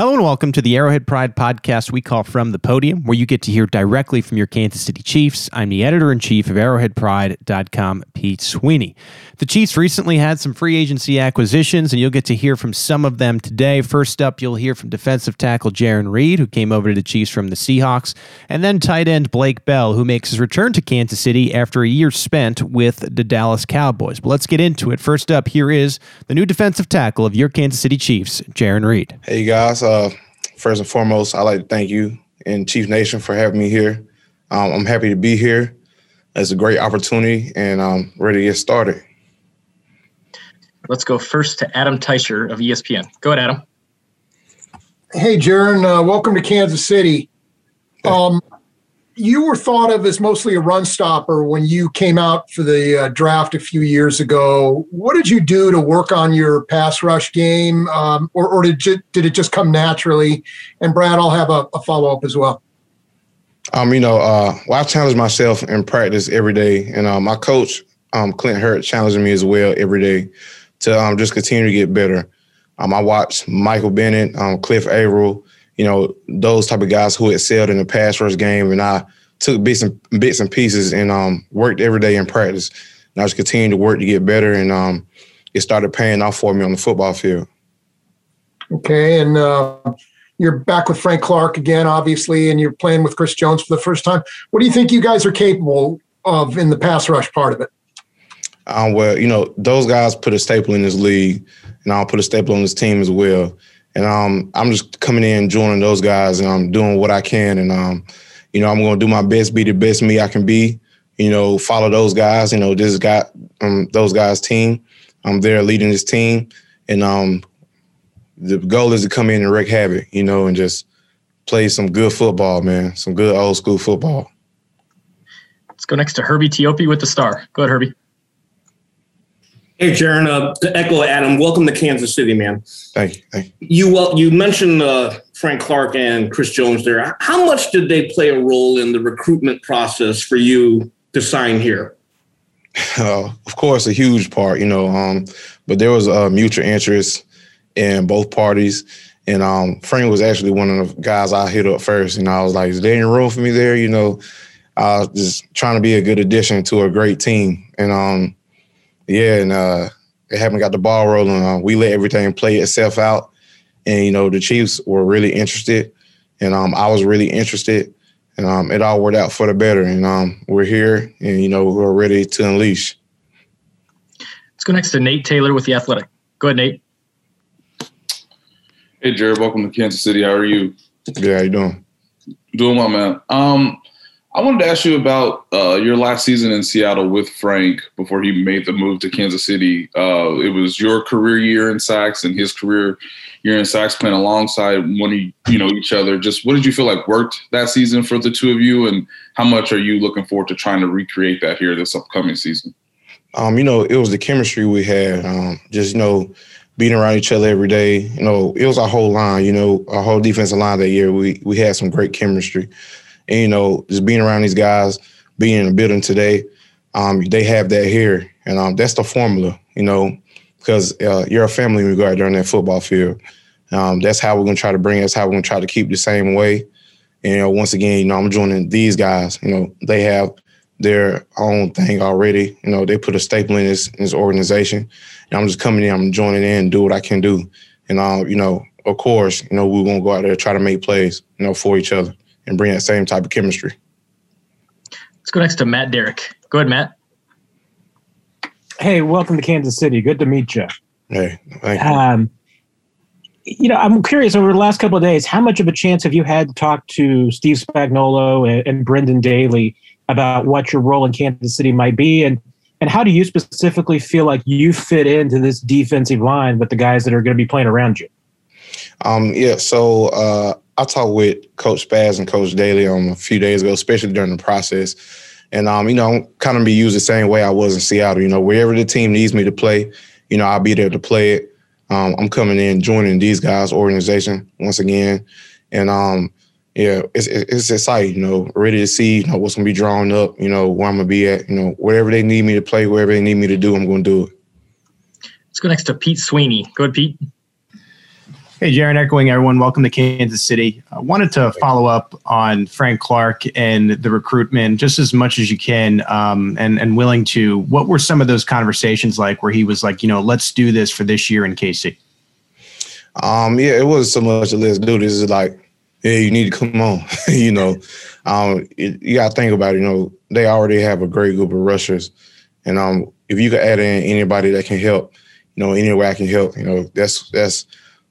Hello and welcome to the Arrowhead Pride podcast we call From the Podium, where you get to hear directly from your Kansas City Chiefs. I'm the editor in chief of arrowheadpride.com, Pete Sweeney. The Chiefs recently had some free agency acquisitions, and you'll get to hear from some of them today. First up, you'll hear from defensive tackle Jarran Reed, who came over to the Chiefs from the Seahawks, and then tight end Blake Bell, who makes his return to Kansas City after a year spent with the Dallas Cowboys. But let's get into it. First up, here is the new defensive tackle of your Kansas City Chiefs, Jarran Reed. Hey, guys. Uh, first and foremost, I'd like to thank you and Chief Nation for having me here. Um, I'm happy to be here. It's a great opportunity, and I'm ready to get started. Let's go first to Adam Teicher of ESPN. Go ahead, Adam. Hey, Jarran. Uh, welcome to Kansas City. Um, you were thought of as mostly a run stopper when you came out for the uh, draft a few years ago. What did you do to work on your pass rush game, um, or, or did, you, did it just come naturally? And Brad, I'll have a, a follow up as well. Um, you know, uh, well, I challenge myself in practice every day, and uh, my coach, um, Clint Hurtt, challenging me as well every day to um, just continue to get better. Um, I watched Michael Bennett, um, Cliff Avril, you know, those type of guys who excelled in the pass rush game, and I took bits and bits and pieces and um, worked every day in practice. And I just continued to work to get better, and um, it started paying off for me on the football field. Okay, and uh, you're back with Frank Clark again, obviously, and you're playing with Chris Jones for the first time. What do you think you guys are capable of in the pass rush part of it? Um, well, you know, those guys put a staple in this league, and I'll put a staple on this team as well. And um, I'm just coming in, joining those guys, and I'm doing what I can. And um, you know, I'm going to do my best, be the best me I can be. You know, follow those guys. You know, this got um, those guys' team. I'm there leading this team, and um, the goal is to come in and wreak havoc. You know, and just play some good football, man. Some good old school football. Let's go next to Herbie Teope with the star. Go ahead, Herbie. Hey, Jarran. Uh, to echo Adam, welcome to Kansas City, man. Thank you. Thank you. You well, you mentioned uh, Frank Clark and Chris Jones there. How much did they play a role in the recruitment process for you to sign here? Uh, of course, a huge part, you know. Um, but there was a mutual interest in both parties, and um, Frank was actually one of the guys I hit up first, and I was like, "Is there any room for me there?" You know, I was just trying to be a good addition to a great team, and um, yeah, and uh, they haven't got the ball rolling. Uh, we let everything play itself out, and you know the Chiefs were really interested, and um, I was really interested, and um, it all worked out for the better. And um, we're here, and you know we're ready to unleash. Let's go next to Nate Taylor with the Athletic. Go ahead, Nate. Hey, Jared. Welcome to Kansas City. How are you? Yeah, how you doing? Doing well, man. Um, I wanted to ask you about uh, your last season in Seattle with Frank before he made the move to Kansas City. Uh, it was your career year in sacks and his career year in sacks playing alongside one you know each other. Just what did you feel like worked that season for the two of you, and how much are you looking forward to trying to recreate that here this upcoming season? Um, you know, it was the chemistry we had. Um, just you know, being around each other every day. You know, it was our whole line. You know, our whole defensive line that year. We we had some great chemistry. And, you know, just being around these guys, being in the building today, um, they have that here. And um, that's the formula, you know, because uh, you're a family when you go out on that football field. Um, that's how we're going to try to bring us, how we're going to try to keep the same way. And, you know, once again, you know, I'm joining these guys. You know, they have their own thing already. You know, they put a staple in this, in this organization. And I'm just coming in, I'm joining in, do what I can do. And, uh, you know, of course, you know, we're going to go out there, try to make plays, you know, for each other and bring that same type of chemistry. Let's go next to Matt Derrick. Go ahead, Matt. Hey, welcome to Kansas City. Good to meet you. Hey, thank you. Um, you know, I'm curious over the last couple of days, how much of a chance have you had to talk to Steve Spagnuolo and, and Brendan Daly about what your role in Kansas City might be, and and how do you specifically feel like you fit into this defensive line with the guys that are going to be playing around you? Um, yeah, so uh, I talked with Coach Spaz and Coach Daly um, a few days ago, especially during the process. And um, you know, kind of be used the same way I was in Seattle. You know, wherever the team needs me to play, you know, I'll be there to play it. Um, I'm coming in, joining these guys' organization once again, and um, yeah, it's it's exciting. You know, ready to see you know what's gonna be drawn up. You know, where I'm gonna be at. You know, wherever they need me to play, wherever they need me to do, I'm gonna do it. Let's go next to Pete Sweeney. Go ahead, Pete. Hey, Jarran, echoing everyone. Welcome to Kansas City. I wanted to follow up on Frank Clark and the recruitment just as much as you can, um, and and willing to. What were some of those conversations like, where he was like, you know, let's do this for this year in KC? Um, yeah, it wasn't so much let's do this. Is like, yeah, you need to come on. you know, um, it, you got to think about it. You know, they already have a great group of rushers, and um, if you could add in anybody that can help, you know, any way I can help, you know, that's that's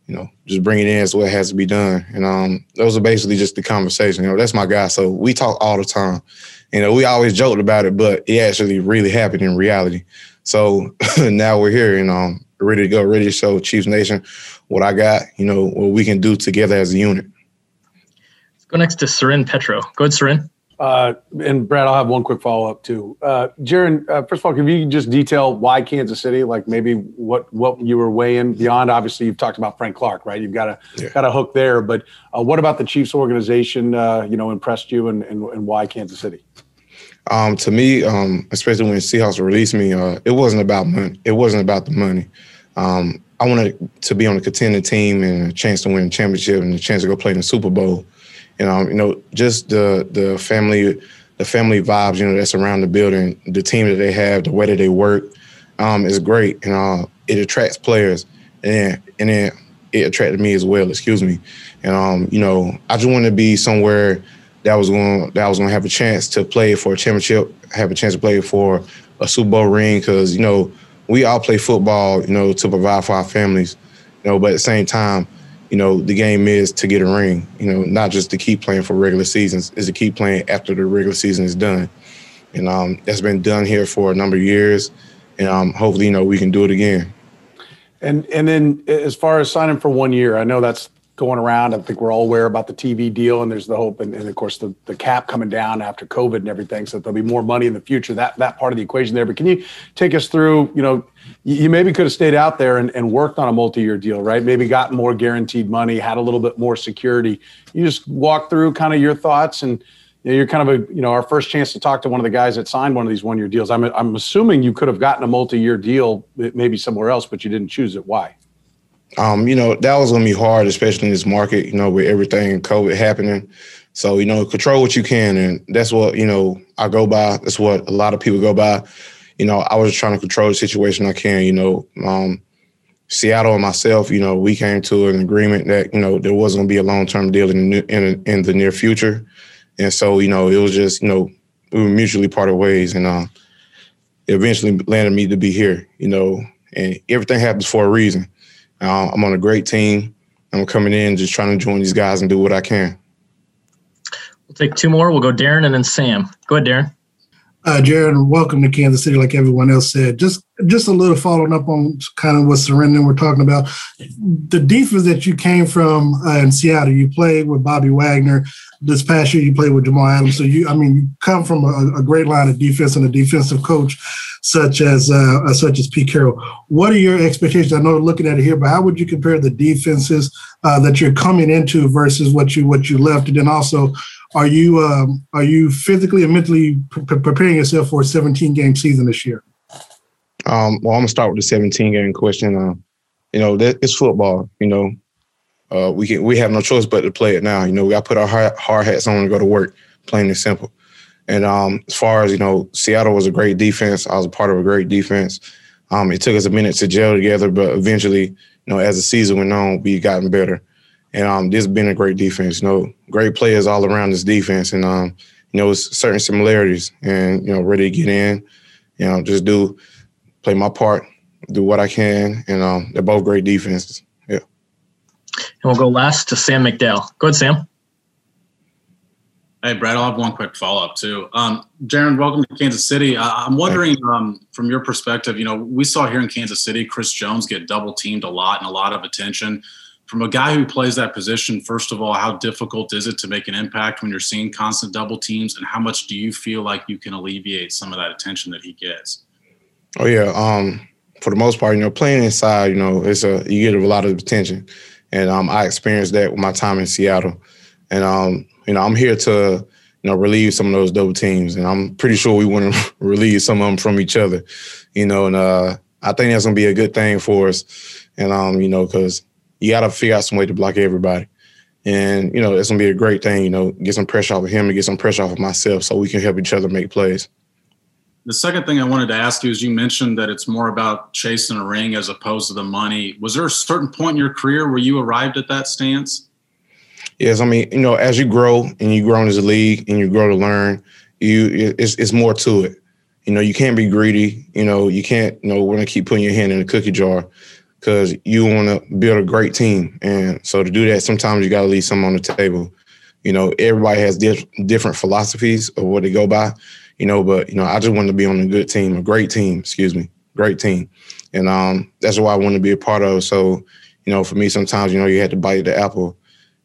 you know, just bring it in is what has to be done. And um, those are basically just the conversation. You know, that's my guy. So we talk all the time. You know, we always joked about it, but it actually really happened in reality. So now we're here and um, ready to go, ready to show Chiefs Nation what I got, you know, what we can do together as a unit. Let's go next to Soren Petro. Go ahead, Soren. Uh, and Brad, I'll have one quick follow up too. Uh, Jarran, uh, first of all, can you just detail why Kansas City? Like maybe what what you were weighing beyond. Obviously, you've talked about Frank Clark, right? You've got a yeah. got a hook there, but uh, what about the Chiefs organization? Uh, you know, impressed you, and, and and why Kansas City? Um, to me, um, especially when Seahawks released me, uh, it wasn't about money. It wasn't about the money. Um, I wanted to be on a contending team and a chance to win a championship and a chance to go play in the Super Bowl and um, you know, just the the family, the family vibes, you know, that's around the building, the team that they have, the way that they work, um, is great, and uh, it attracts players, and and then it attracted me as well. Excuse me, and um, you know, I just wanted to be somewhere that was going that was going to have a chance to play for a championship, have a chance to play for a Super Bowl ring, because you know we all play football, you know, to provide for our families, you know, but at the same time you know, the game is to get a ring, you know, not just to keep playing for regular seasons, is to keep playing after the regular season is done. And um, that's been done here for a number of years. And um, hopefully, you know, we can do it again. And and then as far as signing for one year, I know that's going around. I think we're all aware about the TV deal, and there's the hope, and, and, of course the, the cap coming down after COVID and everything, so there'll be more money in the future. That that part of the equation there. But can you take us through? You know, you, maybe could have stayed out there and, and worked on a multi-year deal, right? Maybe got more guaranteed money, had a little bit more security. You just walk through kind of your thoughts and. You're kind of a, you know, our first chance to talk to one of the guys that signed one of these one-year deals. I'm, I'm assuming you could have gotten a multi-year deal, maybe somewhere else, but you didn't choose it. Why? Um, you know, that was gonna be hard, especially in this market, you know, with everything COVID happening. So, you know, control what you can. And that's what, you know, I go by. That's what a lot of people go by. You know, I was trying to control the situation I can, you know. Um, Seattle and myself, you know, we came to an agreement that, you know, there wasn't gonna be a long term deal in the, in, in the near future. And so, you know, it was just, you know, we were mutually parted ways and uh, it eventually landed me to be here, you know, and everything happens for a reason. Uh, I'm on a great team. I'm coming in just trying to join these guys and do what I can. We'll take two more. We'll go Darren and then Sam. Go ahead, Darren. Uh, Jared, welcome to Kansas City. Like everyone else said, just just a little following up on kind of what Surrender we're talking about. The defense that you came from uh, in Seattle, you played with Bobby Wagner. This past year, you played with Jamal Adams. So you, I mean, you come from a, a great line of defense and a defensive coach such as uh, uh, such as Pete Carroll. What are your expectations? I know looking at it here, but how would you compare the defenses uh, that you're coming into versus what you what you left? And then also, are you um, are you physically and mentally pre- preparing yourself for a 17 game season this year? Um, well, I'm gonna start with the 17 game question. Uh, you know, that, it's football. You know, uh, we can we have no choice but to play it now. You know, we got to put our hard, hard hats on and go to work. Plain and simple. And um, as far as you know, Seattle was a great defense. I was a part of a great defense. Um, it took us a minute to gel together, but eventually, you know, as the season went on, we gotten better. And um, this has been a great defense. You know, great players all around this defense, and um, you know, it's certain similarities. And you know, ready to get in. You know, just do play my part, do what I can, and um, they're both great defenses. Yeah. And we'll go last to Sam McDowell. Go ahead, Sam. Hey, Brad, I'll have one quick follow up too. Um, Jarran, welcome to Kansas City. Uh, I'm wondering um, from your perspective, you know, we saw here in Kansas City, Chris Jones get double teamed a lot and a lot of attention. From a guy who plays that position, first of all, how difficult is it to make an impact when you're seeing constant double teams? And how much do you feel like you can alleviate some of that attention that he gets? Oh, yeah. Um, for the most part, you know, playing inside, you know, it's a you get a lot of attention. And um, I experienced that with my time in Seattle. And um, you know, I'm here to, you know, relieve some of those double teams, and I'm pretty sure we want to relieve some of them from each other, you know, and uh, I think that's gonna be a good thing for us, and um, you know, because you got to figure out some way to block everybody, and you know, it's gonna be a great thing, you know, get some pressure off of him and get some pressure off of myself, so we can help each other make plays. The second thing I wanted to ask you is you mentioned that it's more about chasing a ring as opposed to the money. Was there a certain point in your career where you arrived at that stance? Yes, I mean, you know, as you grow and you grow in the league and you grow to learn, you it's it's more to it. You know, you can't be greedy. You know, you can't. You know, want to keep putting your hand in the cookie jar because you want to build a great team. And so to do that, sometimes you got to leave something on the table. You know, everybody has diff- different philosophies of what they go by. You know, but you know, I just want to be on a good team, a great team. Excuse me, great team, and um, that's what I want to be a part of. So, you know, for me, sometimes you know you had to bite the apple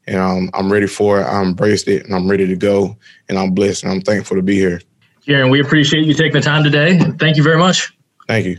and um, I'm ready for it. I embraced it, and I'm ready to go. And I'm blessed, and I'm thankful to be here. Jarran, we appreciate you taking the time today. Thank you very much. Thank you.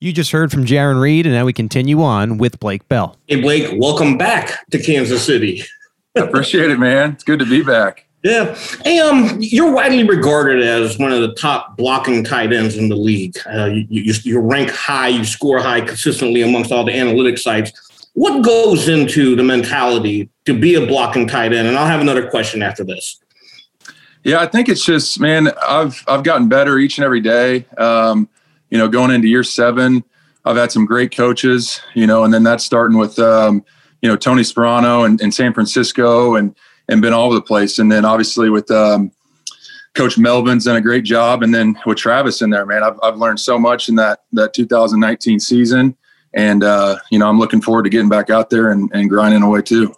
You just heard from Jarran Reed, and now we continue on with Blake Bell. Hey, Blake, welcome back to Kansas City. Appreciate it, man. It's good to be back. Yeah. Hey, um, you're widely regarded as one of the top blocking tight ends in the league. Uh, you, you, you rank high, you score high consistently amongst all the analytic sites. What goes into the mentality to be a blocking tight end? And I'll have another question after this. Yeah, I think it's just, man, I've I've gotten better each and every day. Um, you know, going into year seven, I've had some great coaches, you know, and then that's starting with, um, you know, Tony Sparano and, and, San Francisco and, and been all over the place. And then obviously with, um, Coach Melvin's done a great job. And then with Travis in there, man, I've, I've learned so much in that, that 2019 season. And, uh, you know, I'm looking forward to getting back out there and, and grinding away too.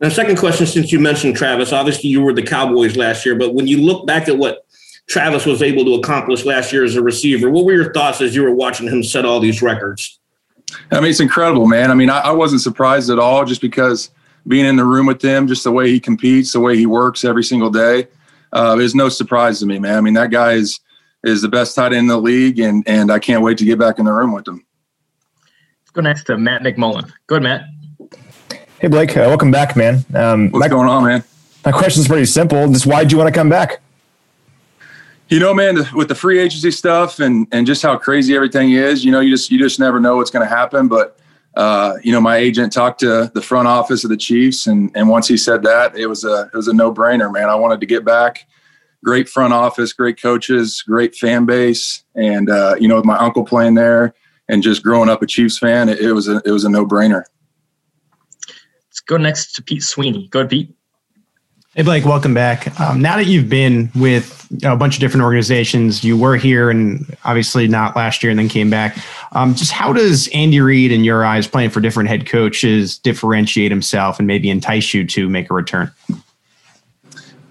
And second question, since you mentioned Travis, obviously you were the Cowboys last year, but when you look back at what Travis was able to accomplish last year as a receiver. What were your thoughts as you were watching him set all these records? I mean, it's incredible, man. I mean, I, I wasn't surprised at all just because being in the room with him, just the way he competes, the way he works every single day, uh, is no surprise to me, man. I mean, that guy is is the best tight end in the league, and and I can't wait to get back in the room with him. Let's go next to Matt McMullen. Go ahead, Matt. Hey, Blake. Uh, welcome back, man. Um, What's my, going on, man? My question is pretty simple. Just why did you want to come back? You know, man, with the free agency stuff and and just how crazy everything is, you know, you just you just never know what's going to happen. But uh, you know, my agent talked to the front office of the Chiefs, and and once he said that, it was a it was a no brainer, man. I wanted to get back. Great front office, great coaches, great fan base, and uh, you know, with my uncle playing there, and just growing up a Chiefs fan, it, it was a it was a no brainer. Let's go next to Pete Sweeney. Go ahead, Pete. Hey, Blake, welcome back. Um, now that you've been with a bunch of different organizations, you were here and obviously not last year and then came back. Um, just how does Andy Reid, in your eyes, playing for different head coaches, differentiate himself and maybe entice you to make a return?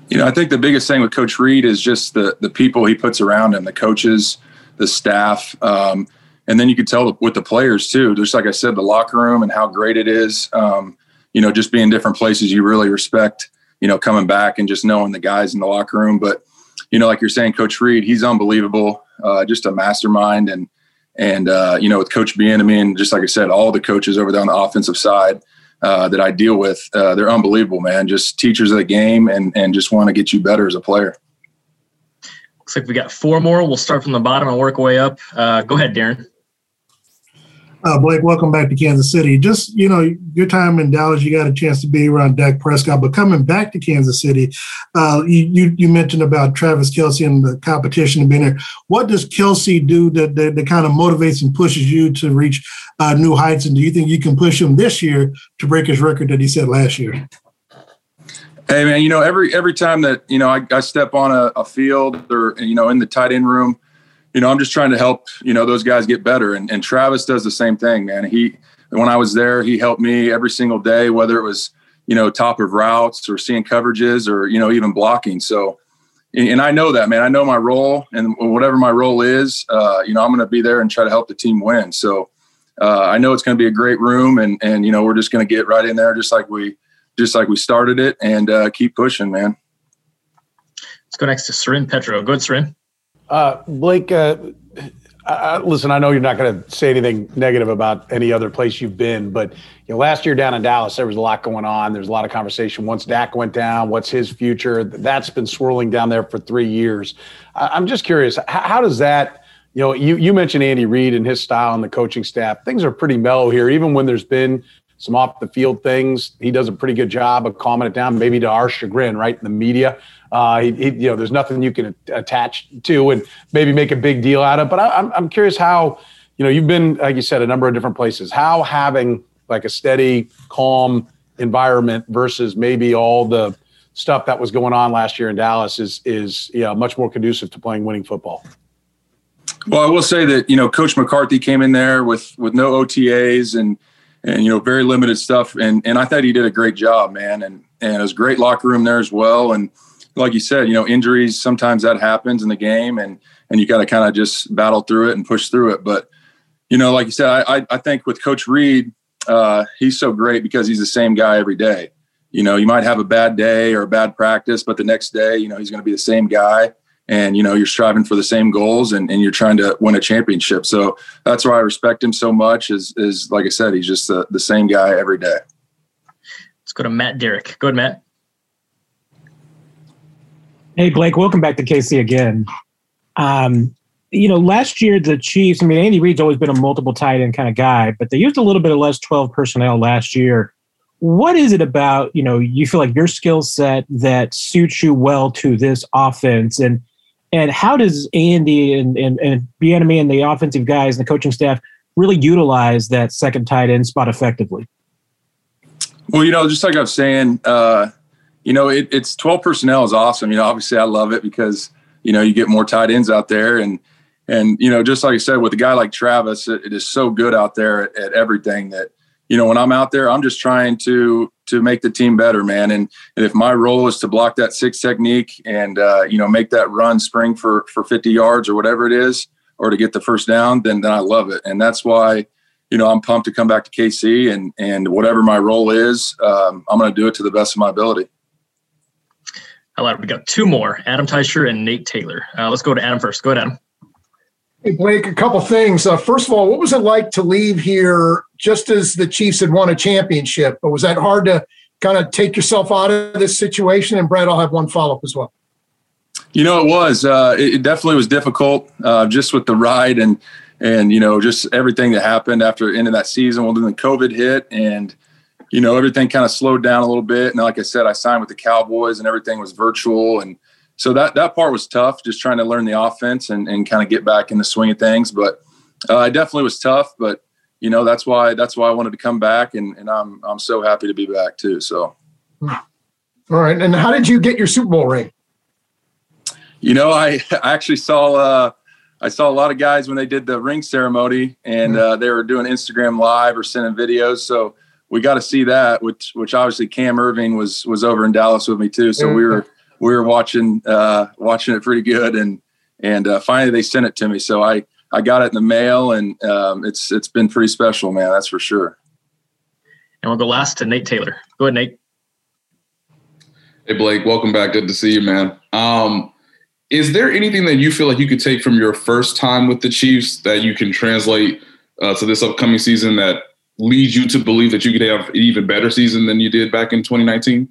You know, I think the biggest thing with Coach Reid is just the the people he puts around him, the coaches, the staff, um, and then you can tell with the players too. Just like I said, the locker room and how great it is. Um, you know, just being different places you really respect you know, coming back and just knowing the guys in the locker room. But, you know, like you're saying, Coach Reid, he's unbelievable, uh, just a mastermind. And, and, uh, you know, with Coach Bieniemy and just like I said, all the coaches over there on the offensive side uh, that I deal with, uh, they're unbelievable, man. Just teachers of the game and, and just want to get you better as a player. Looks like we got four more. We'll start from the bottom and work our way up. Uh, go ahead, Darren. Uh, Blake, welcome back to Kansas City. Just, you know, your time in Dallas, you got a chance to be around Dak Prescott, but coming back to Kansas City, uh, you, you, you mentioned about Travis Kelce and the competition being there. What does Kelce do that, that, that kind of motivates and pushes you to reach uh, new heights? And do you think you can push him this year to break his record that he set last year? Hey man, you know every every time that you know I, I step on a, a field or you know in the tight end room, you know, I'm just trying to help, you know, those guys get better. And, and Travis does the same thing, man. He, when I was there, he helped me every single day, whether it was, you know, top of routes or seeing coverages or, you know, even blocking. So, and I know that, man. I know my role and whatever my role is, uh, you know, I'm going to be there and try to help the team win. So, uh, I know it's going to be a great room and, and, you know, we're just going to get right in there just like we, just like we started it and uh, keep pushing, man. Let's go next to Soren Petro. Go ahead, Soren. Uh, Blake, uh, listen, I know you're not going to say anything negative about any other place you've been, but you know, last year down in Dallas, there was a lot going on. There's a lot of conversation. Once Dak went down, what's his future? That's been swirling down there for three years. I'm just curious, how, how does that? You know, you you mentioned Andy Reid and his style and the coaching staff. Things are pretty mellow here, even when there's been some off the field things. He does a pretty good job of calming it down, maybe to our chagrin, right? In the media, uh, he, he, you know, there's nothing you can attach to and maybe make a big deal out of. But I, I'm, I'm curious how, you know, you've been, like you said, a number of different places. How having like a steady, calm environment versus maybe all the stuff that was going on last year in Dallas is is yeah much more conducive to playing winning football. Well, I will say that you know Coach McCarthy came in there with with no OTAs and and you know very limited stuff, and and I thought he did a great job, man, and and it was great locker room there as well, and like you said, you know, injuries sometimes that happens in the game, and and you got to kind of just battle through it and push through it. But you know, like you said, I I think with Coach Reid, uh, he's so great because he's the same guy every day. You know, you might have a bad day or a bad practice, but the next day, you know, he's going to be the same guy. And, you know, you're striving for the same goals and, and you're trying to win a championship. So that's why I respect him so much is, is like I said, he's just the, the same guy every day. Let's go to Matt Derrick. Go ahead, Matt. Hey, Blake, welcome back to KC again. Um, you know, last year the Chiefs, I mean, Andy Reid's always been a multiple tight end kind of guy, but they used a little bit of less 12 personnel last year. What is it about, you know, you feel like your skill set that suits you well to this offense? And and how does Andy and, and, and Bieniemy and the offensive guys and the coaching staff really utilize that second tight end spot effectively? Well, you know, just like I was saying, uh, you know, it, it's 12 personnel is awesome. You know, obviously I love it because, you know, you get more tight ends out there. And, and, you know, just like I said, with a guy like Travis, it, it is so good out there at, at, everything that, you know, when I'm out there, I'm just trying to, to make the team better, man. And, and if my role is to block that six technique and, uh, you know, make that run spring for, for 50 yards or whatever it is, or to get the first down, then, then I love it. And that's why, you know, I'm pumped to come back to KC and, and whatever my role is, um, I'm going to do it to the best of my ability. How We got two more, Adam Teicher and Nate Taylor. Uh, let's go to Adam first. Go ahead, Adam. Hey, Blake, a couple things. Uh, first of all, what was it like to leave here just as the Chiefs had won a championship? But was that hard to kind of take yourself out of this situation? And Brad, I'll have one follow up as well. You know, it was. Uh, it, it, definitely was difficult, uh, just with the ride and and you know just everything that happened after the end of that season. Well, then the COVID hit, and you know everything kind of slowed down a little bit. And like I said, I signed with the Cowboys, and everything was virtual, and so that that part was tough, just trying to learn the offense and and kind of get back in the swing of things. But uh, it definitely was tough, but you know that's why that's why I wanted to come back, and and I'm I'm so happy to be back too. So. All right, and how did you get your Super Bowl ring? You know, I, I actually saw uh, I saw a lot of guys when they did the ring ceremony, and mm-hmm. uh, they were doing Instagram live or sending videos. So we got to see that, which which obviously Cam Erving was was over in Dallas with me too. So mm-hmm. we were we were watching uh, watching it pretty good, and and uh, finally they sent it to me. So I I got it in the mail, and um, it's it's been pretty special, man. That's for sure. And we'll go last to Nate Taylor. Go ahead, Nate. Hey Blake, welcome back. Good to see you, man. Um, is there anything that you feel like you could take from your first time with the Chiefs that you can translate uh, to this upcoming season that leads you to believe that you could have an even better season than you did back in 2019?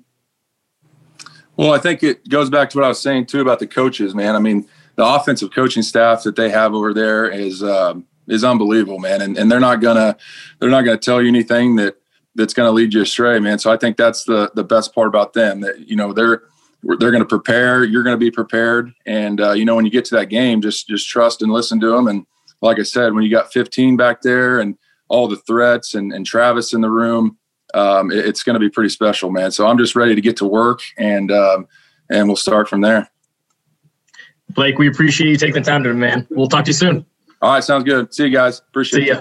Well, I think it goes back to what I was saying too about the coaches, man. I mean, the offensive coaching staff that they have over there is um, is unbelievable, man. And and they're not gonna they're not gonna tell you anything that that's gonna lead you astray, man. So I think that's the the best part about them that you know they're they're going to prepare. You're going to be prepared, and uh, you know when you get to that game, just just trust and listen to them. And like I said, when you got 15 back there and all the threats and, and Travis in the room, um, it, it's going to be pretty special, man. So I'm just ready to get to work, and um, and we'll start from there. Blake, we appreciate you taking the time to man. We'll talk to you soon. All right, sounds good. See you guys. Appreciate See ya.